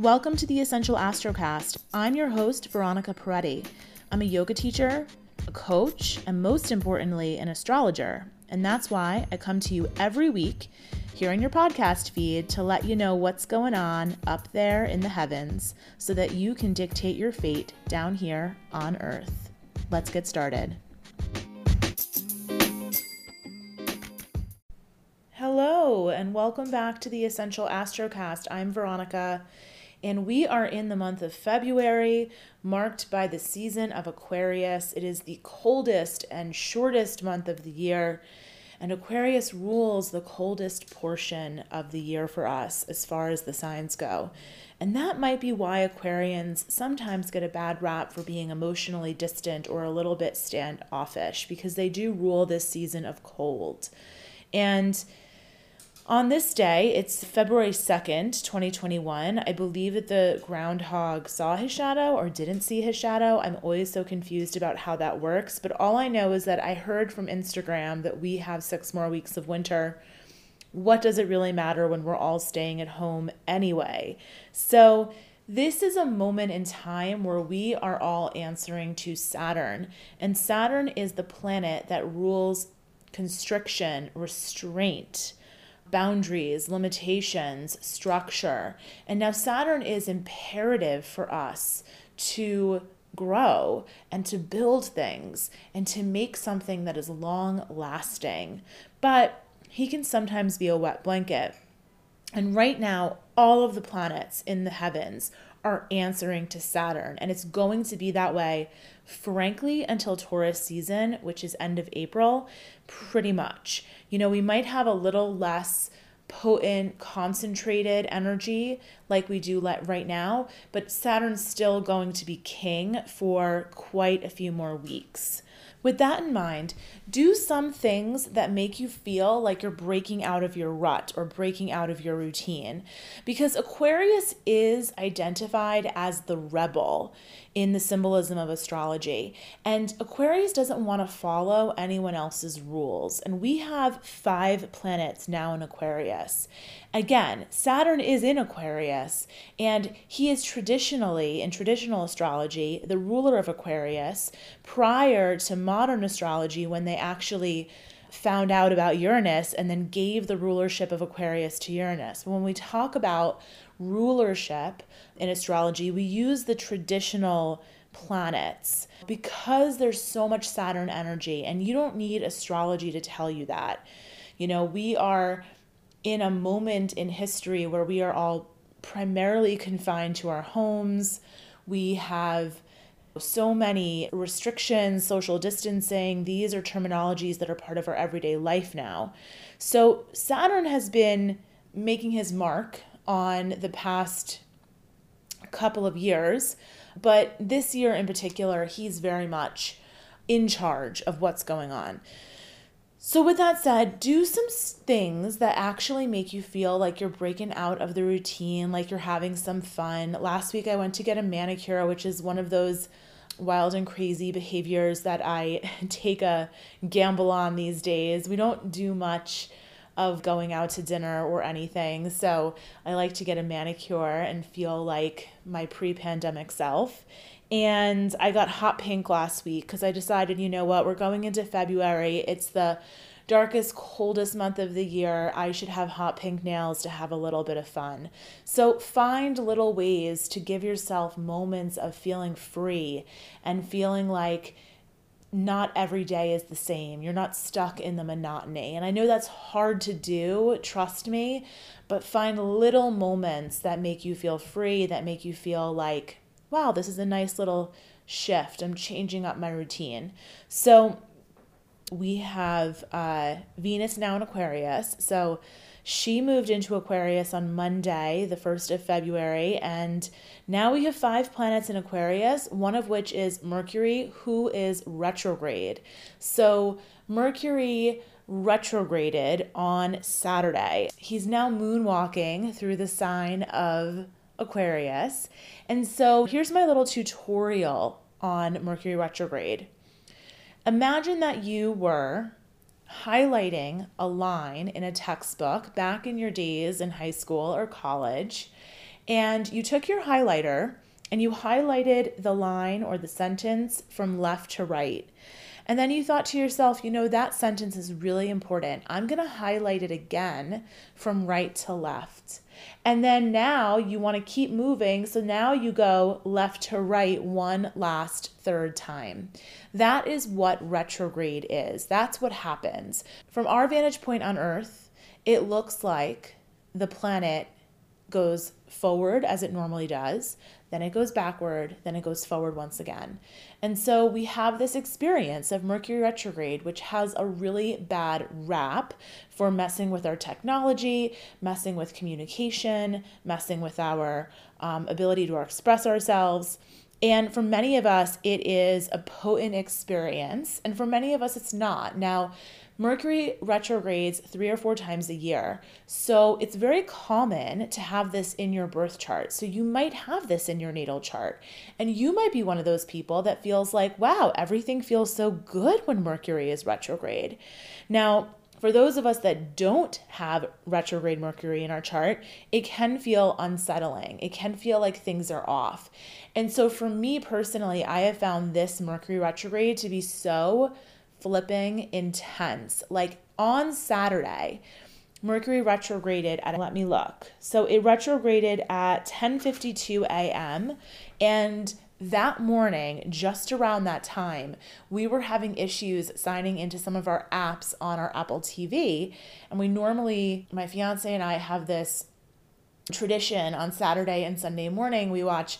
Welcome to the Essential Astrocast. I'm your host, Veronica Peretti. I'm a yoga teacher, a coach, and most importantly, an astrologer. And that's why I come to you every week here on your podcast feed to let you know what's going on up there in the heavens so that you can dictate your fate down here on Earth. Let's get started. Hello, and welcome back to the Essential Astrocast. I'm Veronica, and we are in the month of February, marked by the season of Aquarius. It is the coldest and shortest month of the year, and Aquarius rules the coldest portion of the year for us as far as the signs go. And that might be why Aquarians sometimes get a bad rap for being emotionally distant or a little bit standoffish, because they do rule this season of cold. And on this day, it's February 2nd, 2021. I believe that the groundhog saw his shadow or didn't see his shadow. I'm always so confused about how that works. But all I know is that I heard from Instagram that we have six more weeks of winter. What does it really matter when we're all staying at home anyway? So, this is a moment in time where we are all answering to Saturn. And Saturn is the planet that rules constriction, restraint boundaries, limitations, structure. And now Saturn is imperative for us to grow and to build things and to make something that is long lasting. But he can sometimes be a wet blanket. And right now, all of the planets in the heavens are answering to Saturn. And it's going to be that way, frankly, until Taurus season, which is end of April, pretty much. You know, we might have a little less potent, concentrated energy like we do let right now, but Saturn's still going to be king for quite a few more weeks. With that in mind, do some things that make you feel like you're breaking out of your rut or breaking out of your routine. Because Aquarius is identified as the rebel in the symbolism of astrology. And Aquarius doesn't want to follow anyone else's rules. And we have five planets now in Aquarius. Again, Saturn is in Aquarius, and he is traditionally, in traditional astrology, the ruler of Aquarius prior to modern astrology when they actually found out about Uranus and then gave the rulership of Aquarius to Uranus. When we talk about rulership in astrology, we use the traditional planets because there's so much Saturn energy, and you don't need astrology to tell you that. You know, we are in a moment in history where we are all primarily confined to our homes. We have so many restrictions, social distancing. These are terminologies that are part of our everyday life now. So, Saturn has been making his mark on the past couple of years, but this year in particular, he's very much in charge of what's going on. So, with that said, do some things that actually make you feel like you're breaking out of the routine, like you're having some fun. Last week, I went to get a manicure, which is one of those wild and crazy behaviors that I take a gamble on these days. We don't do much of going out to dinner or anything. So I like to get a manicure and feel like my pre pandemic self. And I got hot pink last week because I decided, you know what, we're going into February. It's the darkest, coldest month of the year. I should have hot pink nails to have a little bit of fun. So find little ways to give yourself moments of feeling free and feeling like, not every day is the same. You're not stuck in the monotony. And I know that's hard to do, trust me, but find little moments that make you feel free, that make you feel like wow, this is a nice little shift. I'm changing up my routine. So we have uh, Venus now in Aquarius. So she moved into Aquarius on Monday, the 1st of February, and now we have five planets in Aquarius, one of which is Mercury, who is retrograde. So Mercury retrograded on Saturday. He's now moonwalking through the sign of Aquarius. And so here's my little tutorial on Mercury retrograde. Imagine that you were highlighting a line in a textbook back in your days in high school or college, And you took your highlighter and you highlighted the line or the sentence from left to right. And then you thought to yourself, you know, that sentence is really important. I'm going to highlight it again from right to left. And then now you want to keep moving. So now you go left to right one last third time. That is what retrograde is. That's what happens. From our vantage point on Earth, it looks like the planet goes forward as it normally does, then it goes backward, then it goes forward once again. And so we have this experience of Mercury retrograde, which has a really bad rap for messing with our technology, messing with communication, messing with our um, ability to express ourselves. And for many of us, it is a potent experience. And for many of us, it's not. Now, Mercury retrogrades three or four times a year. So it's very common to have this in your birth chart. So you might have this in your natal chart. And you might be one of those people that feels like, wow, everything feels so good when Mercury is retrograde. Now, for those of us that don't have retrograde Mercury in our chart, it can feel unsettling. It can feel like things are off. And so for me personally, I have found this Mercury retrograde to be so flipping intense. Like on Saturday, Mercury retrograded at let me look. So it retrograded at 10:52 a.m. and that morning, just around that time, we were having issues signing into some of our apps on our Apple TV. And we normally, my fiance and I have this tradition on Saturday and Sunday morning, we watch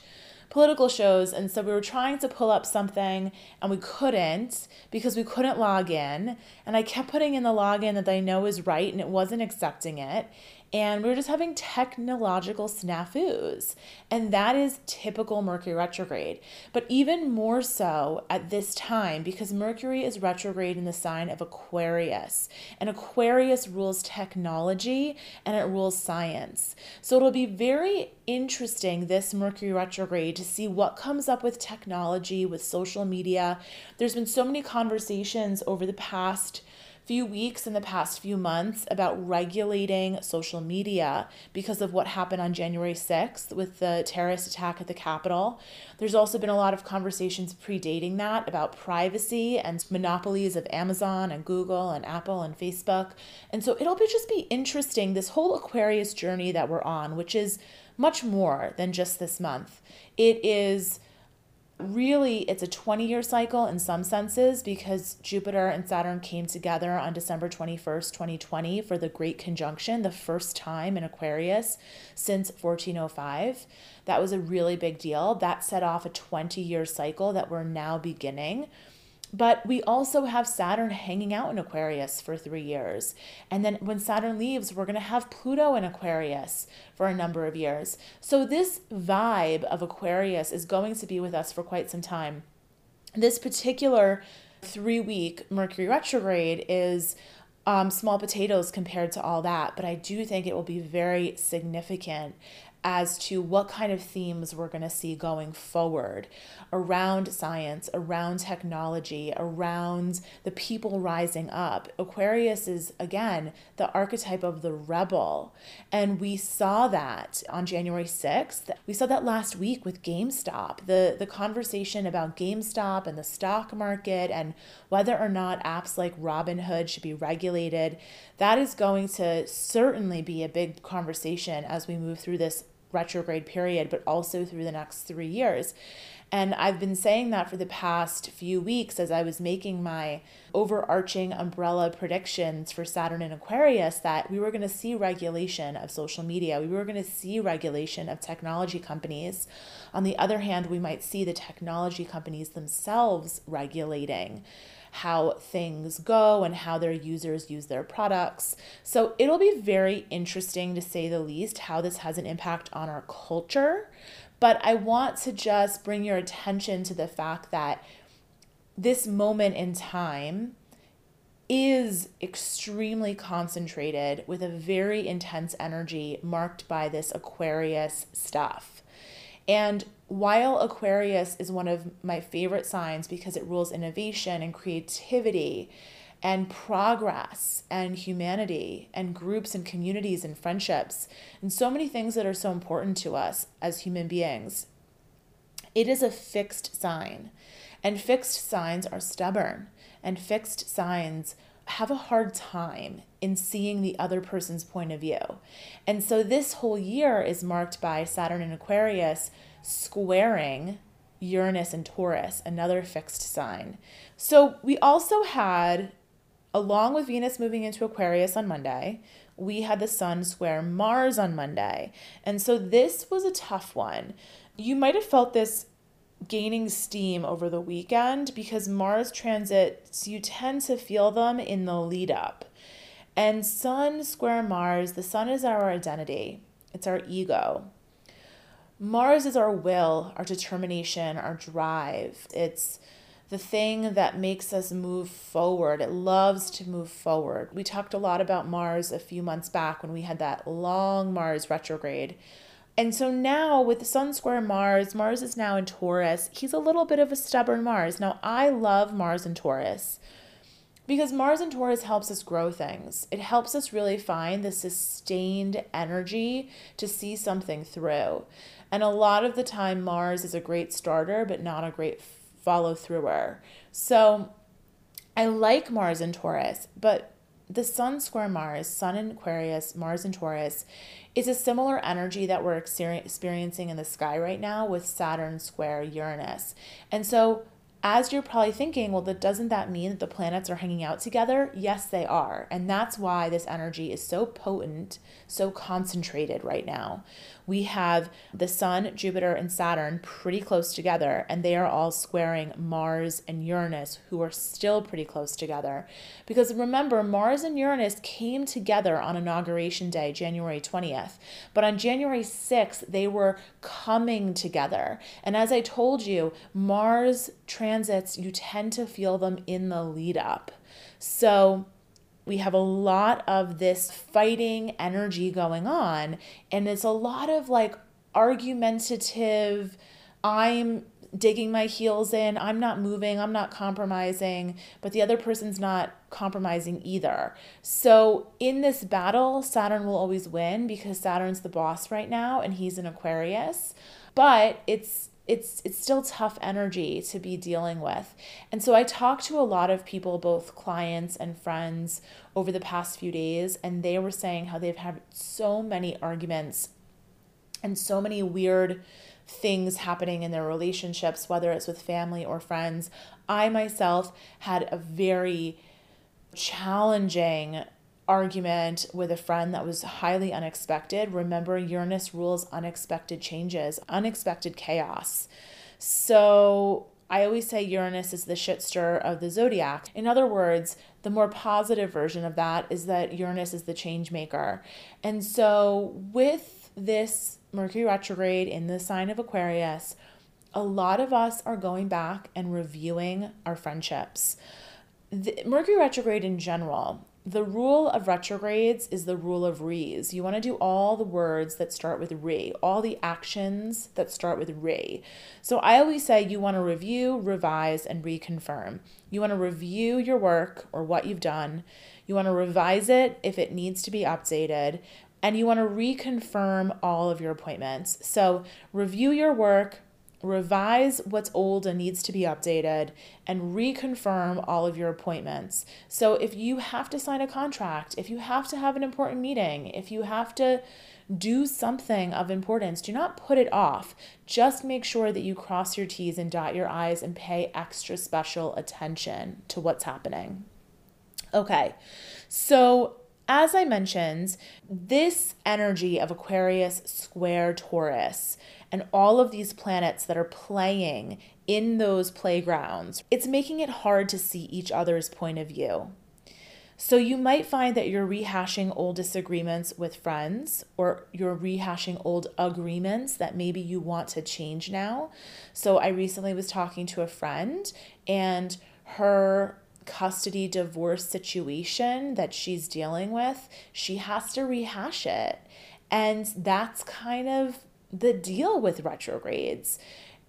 political shows. And so we were trying to pull up something and we couldn't because we couldn't log in. And I kept putting in the login that I know is right and it wasn't accepting it and we were just having technological snafus. And that is typical Mercury retrograde. But even more so at this time because Mercury is retrograde in the sign of Aquarius. And Aquarius rules technology and it rules science. So it'll be very interesting this Mercury retrograde to see what comes up with technology, with social media. There's been so many conversations over the past few weeks in the past few months about regulating social media because of what happened on January 6th with the terrorist attack at the Capitol. There's also been a lot of conversations predating that about privacy and monopolies of Amazon and Google and Apple and Facebook. And so it'll be just be interesting this whole Aquarius journey that we're on, which is much more than just this month. It is really it's a 20 year cycle in some senses because Jupiter and Saturn came together on December 21st, 2020 for the Great Conjunction, the first time in Aquarius since 1405. That was a really big deal. That set off a 20 year cycle that we're now beginning. But we also have Saturn hanging out in Aquarius for three years. And then when Saturn leaves, we're going to have Pluto in Aquarius for a number of years. So this vibe of Aquarius is going to be with us for quite some time. This particular three week Mercury retrograde is um, small potatoes compared to all that, but I do think it will be very significant as to what kind of themes we're going to see going forward around science, around technology, around the people rising up. Aquarius is, again, the archetype of the rebel. And we saw that on January 6th. We saw that last week with GameStop, the, the conversation about GameStop and the stock market and whether or not apps like Robinhood should be regulated. That is going to certainly be a big conversation as we move through this retrograde period, but also through the next three years. And I've been saying that for the past few weeks as I was making my overarching umbrella predictions for Saturn and Aquarius that we were going to see regulation of social media. We were going to see regulation of technology companies. On the other hand, we might see the technology companies themselves regulating how things go and how their users use their products. So it'll be very interesting to say the least how this has an impact on our culture. But I want to just bring your attention to the fact that this moment in time is extremely concentrated with a very intense energy marked by this Aquarius stuff. And while Aquarius is one of my favorite signs because it rules innovation and creativity and progress and humanity and groups and communities and friendships and so many things that are so important to us as human beings. It is a fixed sign, and fixed signs are stubborn, and fixed signs have a hard time in seeing the other person's point of view. And so this whole year is marked by Saturn and Aquarius squaring Uranus and Taurus, another fixed sign. So we also had along with Venus moving into Aquarius on Monday, we had the Sun square Mars on Monday. And so this was a tough one. You might have felt this gaining steam over the weekend because Mars transits, you tend to feel them in the lead up. And Sun square Mars, the Sun is our identity, it's our ego. Mars is our will, our determination, our drive. It's the thing that makes us move forward. It loves to move forward. We talked a lot about Mars a few months back when we had that long Mars retrograde. And so now with the Sun square Mars, Mars is now in Taurus. He's a little bit of a stubborn Mars. Now, I love Mars in Taurus because Mars in Taurus helps us grow things. It helps us really find the sustained energy to see something through. And a lot of the time, Mars is a great starter, but not a great follow througher. So I like Mars in Taurus, but the Sun square Mars, Sun in Aquarius, Mars in Taurus, is a similar energy that we're experiencing in the sky right now with Saturn square Uranus. And so as you're probably thinking, well, that doesn't that mean that the planets are hanging out together? Yes, they are. And that's why this energy is so potent, so concentrated right now we have the Sun, Jupiter, and Saturn pretty close together, and they are all squaring Mars and Uranus, who are still pretty close together. Because remember, Mars and Uranus came together on Inauguration Day, January 20th, but on January 6th, they were coming together. And as I told you, Mars transits, you tend to feel them in the lead up. So, we have a lot of this fighting energy going on and it's a lot of like argumentative i'm digging my heels in i'm not moving i'm not compromising but the other person's not compromising either. So in this battle saturn will always win because saturn's the boss right now and he's an aquarius but it's it's it's still tough energy to be dealing with. And so I talked to a lot of people, both clients and friends, over the past few days, and they were saying how they've had so many arguments and so many weird things happening in their relationships, whether it's with family or friends. I myself had a very challenging argument with a friend that was highly unexpected. Remember, Uranus rules unexpected changes, unexpected chaos. So I always say Uranus is the shit stir of the zodiac. In other words, the more positive version of that is that Uranus is the change maker. And so with this Mercury retrograde in the sign of Aquarius, a lot of us are going back and reviewing our friendships. The Mercury retrograde in general the rule of retrogrades is the rule of re's. You want to do all the words that start with re, all the actions that start with re. So I always say you want to review, revise, and reconfirm. You want to review your work or what you've done. You want to revise it if it needs to be updated. And you want to reconfirm all of your appointments. So review your work, revise what's old and needs to be updated, and reconfirm all of your appointments. So, if you have to sign a contract, if you have to have an important meeting, if you have to do something of importance, do not put it off. Just make sure that you cross your T's and dot your I's and pay extra special attention to what's happening. Okay, so as I mentioned, this energy of Aquarius square Taurus and all of these planets that are playing in those playgrounds, it's making it hard to see each other's point of view. So you might find that you're rehashing old disagreements with friends or you're rehashing old agreements that maybe you want to change now. So I recently was talking to a friend and her custody divorce situation that she's dealing with, she has to rehash it. And that's kind of the deal with retrogrades.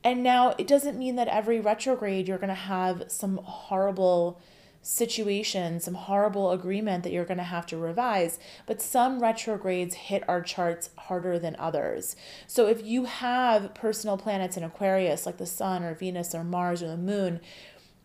And now it doesn't mean that every retrograde you're going to have some horrible situation, some horrible agreement that you're going to have to revise, but some retrogrades hit our charts harder than others. So if you have personal planets in Aquarius, like the Sun or Venus or Mars or the Moon,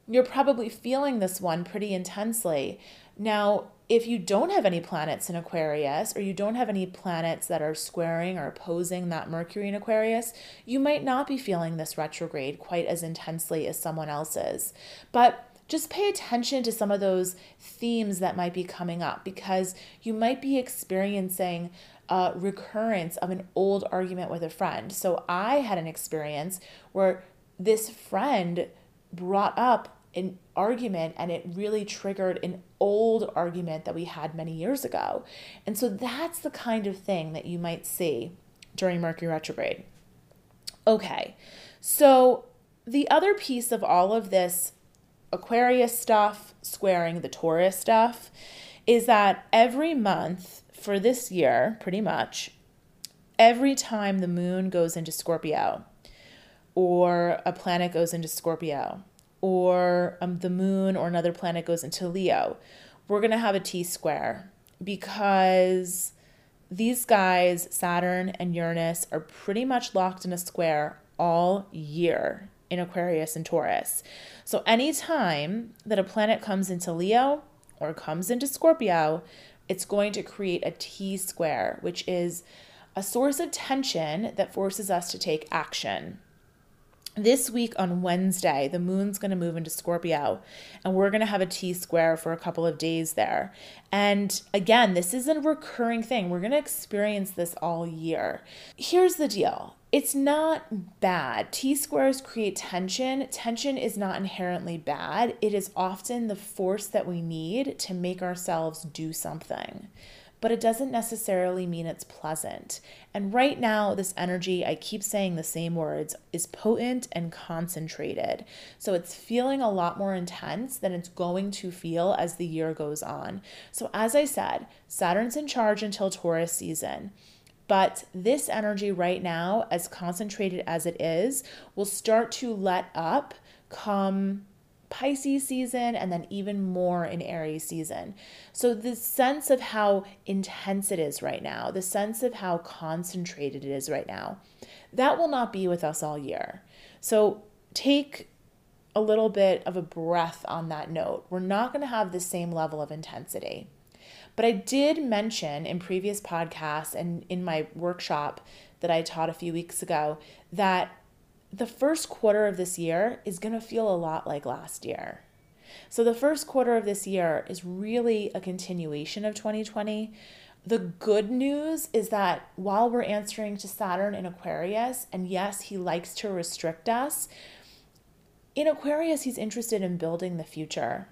you're probably feeling this one pretty intensely. Now, if you don't have any planets in Aquarius or you don't have any planets that are squaring or opposing that Mercury in Aquarius, you might not be feeling this retrograde quite as intensely as someone else is. But just pay attention to some of those themes that might be coming up because you might be experiencing a recurrence of an old argument with a friend. So I had an experience where this friend brought up an argument and it really triggered an old argument that we had many years ago. And so that's the kind of thing that you might see during Mercury retrograde. Okay, so the other piece of all of this Aquarius stuff squaring the Taurus stuff is that every month for this year, pretty much, every time the moon goes into Scorpio, or a planet goes into Scorpio, or um, the moon or another planet goes into Leo, we're going to have a T square because these guys, Saturn and Uranus, are pretty much locked in a square all year in Aquarius and Taurus. So anytime that a planet comes into Leo or comes into Scorpio, it's going to create a T square, which is a source of tension that forces us to take action this week on Wednesday, the moon's going to move into Scorpio, and we're going to have a T square for a couple of days there. And again, this is a recurring thing. We're going to experience this all year. Here's the deal it's not bad. T squares create tension. Tension is not inherently bad, it is often the force that we need to make ourselves do something but it doesn't necessarily mean it's pleasant. And right now, this energy, I keep saying the same words, is potent and concentrated. So it's feeling a lot more intense than it's going to feel as the year goes on. So, as I said, Saturn's in charge until Taurus season. But this energy right now, as concentrated as it is, will start to let up come Pisces season and then even more in Aries season. So, the sense of how intense it is right now, the sense of how concentrated it is right now, that will not be with us all year. So, take a little bit of a breath on that note. We're not going to have the same level of intensity. But I did mention in previous podcasts and in my workshop that I taught a few weeks ago that the first quarter of this year is going to feel a lot like last year. So, the first quarter of this year is really a continuation of 2020. The good news is that while we're answering to Saturn in Aquarius, and yes, he likes to restrict us, in Aquarius, he's interested in building the future.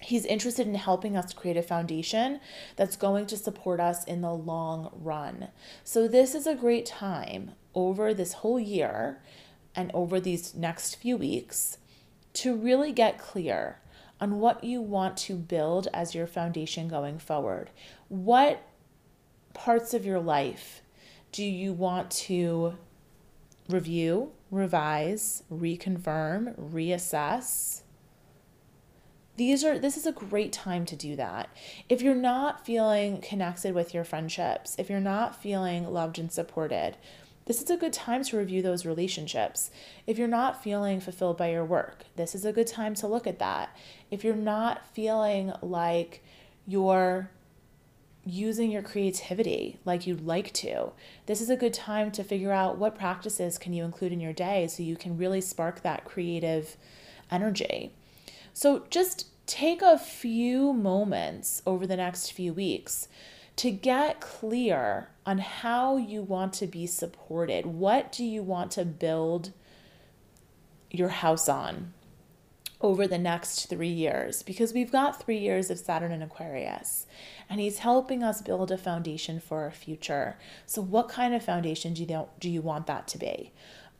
He's interested in helping us create a foundation that's going to support us in the long run. So, this is a great time over this whole year and over these next few weeks to really get clear on what you want to build as your foundation going forward. What parts of your life do you want to review, revise, reconfirm, reassess? These are this is a great time to do that. If you're not feeling connected with your friendships, if you're not feeling loved and supported, this is a good time to review those relationships. If you're not feeling fulfilled by your work, this is a good time to look at that. If you're not feeling like you're using your creativity like you'd like to, this is a good time to figure out what practices can you include in your day so you can really spark that creative energy. So just take a few moments over the next few weeks to get clear on how you want to be supported. What do you want to build your house on over the next three years? Because we've got three years of Saturn in Aquarius, and he's helping us build a foundation for our future. So, what kind of foundation do you, do you want that to be?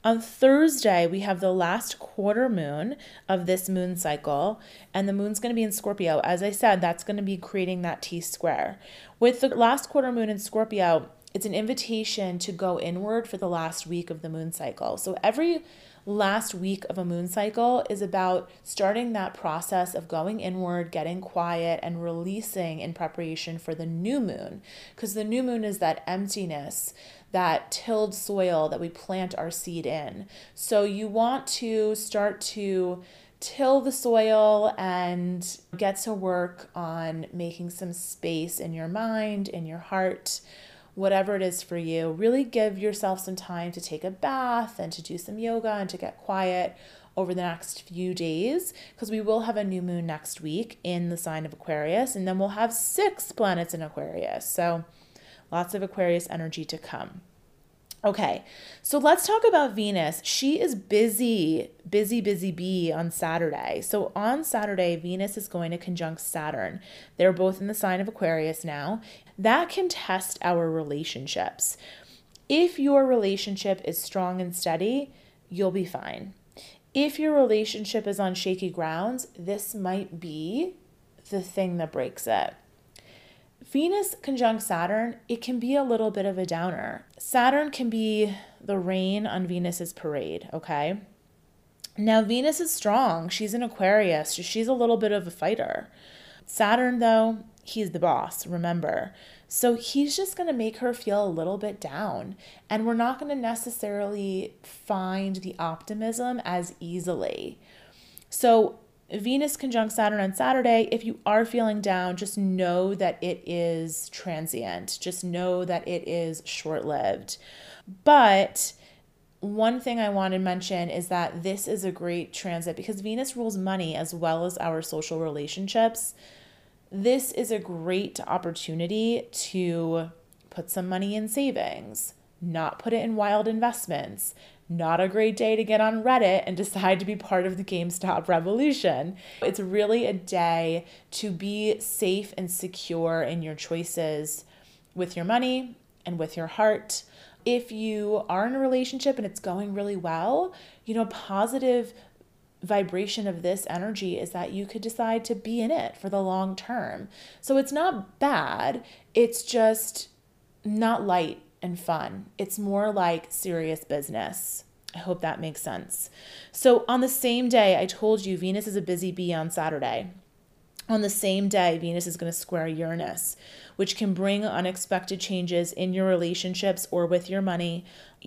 On Thursday, we have the last quarter moon of this moon cycle, and the moon's going to be in Scorpio. As I said, that's going to be creating that T square. With the last quarter moon in Scorpio, it's an invitation to go inward for the last week of the moon cycle. So every last week of a moon cycle is about starting that process of going inward, getting quiet, and releasing in preparation for the new moon. Because the new moon is that emptiness, that tilled soil that we plant our seed in. So you want to start to till the soil and get to work on making some space in your mind, in your heart whatever it is for you. Really give yourself some time to take a bath and to do some yoga and to get quiet over the next few days because we will have a new moon next week in the sign of Aquarius and then we'll have six planets in Aquarius. So lots of Aquarius energy to come. Okay, so let's talk about Venus. She is busy, busy, busy bee on Saturday. So on Saturday, Venus is going to conjunct Saturn. They're both in the sign of Aquarius now. That can test our relationships. If your relationship is strong and steady, you'll be fine. If your relationship is on shaky grounds, this might be the thing that breaks it. Venus conjunct Saturn, it can be a little bit of a downer. Saturn can be the rain on Venus's parade, okay? Now, Venus is strong. She's an Aquarius. She's a little bit of a fighter. Saturn, though, he's the boss, remember. So he's just going to make her feel a little bit down. And we're not going to necessarily find the optimism as easily. So Venus conjunct Saturn on Saturday, if you are feeling down, just know that it is transient. Just know that it is short lived. But one thing I want to mention is that this is a great transit because Venus rules money as well as our social relationships. This is a great opportunity to put some money in savings, not put it in wild investments, not a great day to get on Reddit and decide to be part of the GameStop revolution. It's really a day to be safe and secure in your choices with your money and with your heart. If you are in a relationship and it's going really well, you know, positive vibration of this energy is that you could decide to be in it for the long term. So it's not bad, it's just not light and fun. It's more like serious business. I hope that makes sense. So, on the same day, I told you Venus is a busy bee on Saturday. On the same day, Venus is going to square Uranus, which can bring unexpected changes in your relationships or with your money.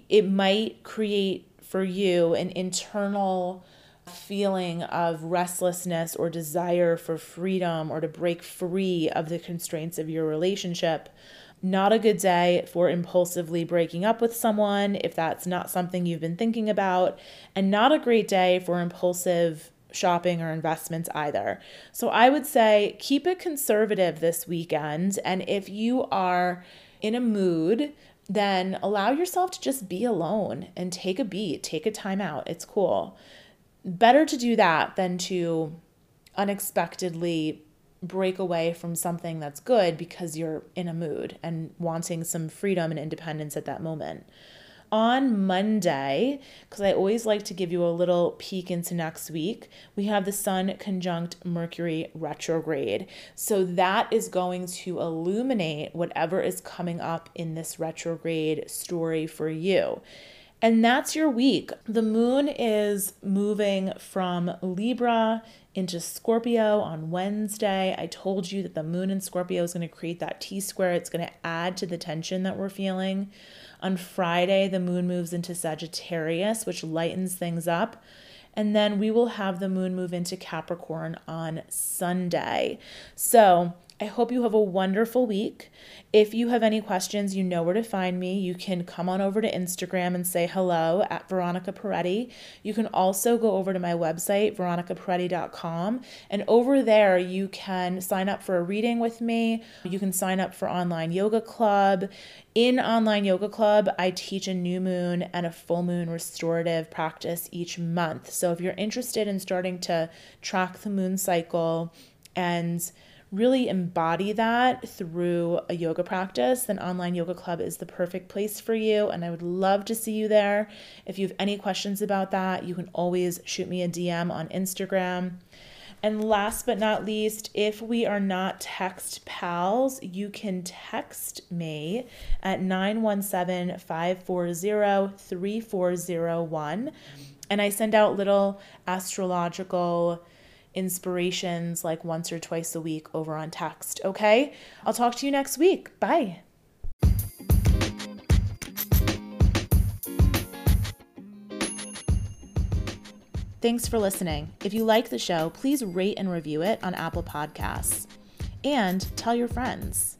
It might create for you an internal feeling of restlessness or desire for freedom or to break free of the constraints of your relationship. Not a good day for impulsively breaking up with someone if that's not something you've been thinking about, and not a great day for impulsive shopping or investments either. So I would say keep it conservative this weekend. And if you are in a mood, then allow yourself to just be alone and take a beat, take a time out. It's cool. Better to do that than to unexpectedly break away from something that's good because you're in a mood and wanting some freedom and independence at that moment. On Monday, because I always like to give you a little peek into next week, we have the Sun conjunct Mercury retrograde. So that is going to illuminate whatever is coming up in this retrograde story for you. And that's your week. The moon is moving from Libra into Scorpio on Wednesday. I told you that the moon in Scorpio is going to create that T square. It's going to add to the tension that we're feeling. On Friday, the moon moves into Sagittarius, which lightens things up. And then we will have the moon move into Capricorn on Sunday. So I hope you have a wonderful week. If you have any questions, you know where to find me. You can come on over to Instagram and say hello at Veronica Peretti. You can also go over to my website, veronicaperetti.com, and over there you can sign up for a reading with me. You can sign up for online yoga club. In online yoga club, I teach a new moon and a full moon restorative practice each month. So if you're interested in starting to track the moon cycle and really embody that through a yoga practice, then Online Yoga Club is the perfect place for you. And I would love to see you there. If you have any questions about that, you can always shoot me a DM on Instagram. And last but not least, if we are not text pals, you can text me at 917 540 3401. And I send out little astrological inspirations like once or twice a week over on text. Okay? I'll talk to you next week. Bye. Thanks for listening. If you like the show, please rate and review it on Apple Podcasts. And tell your friends.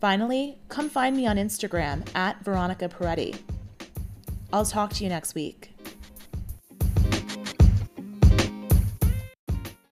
Finally, come find me on Instagram at Veronica Peretti. I'll talk to you next week.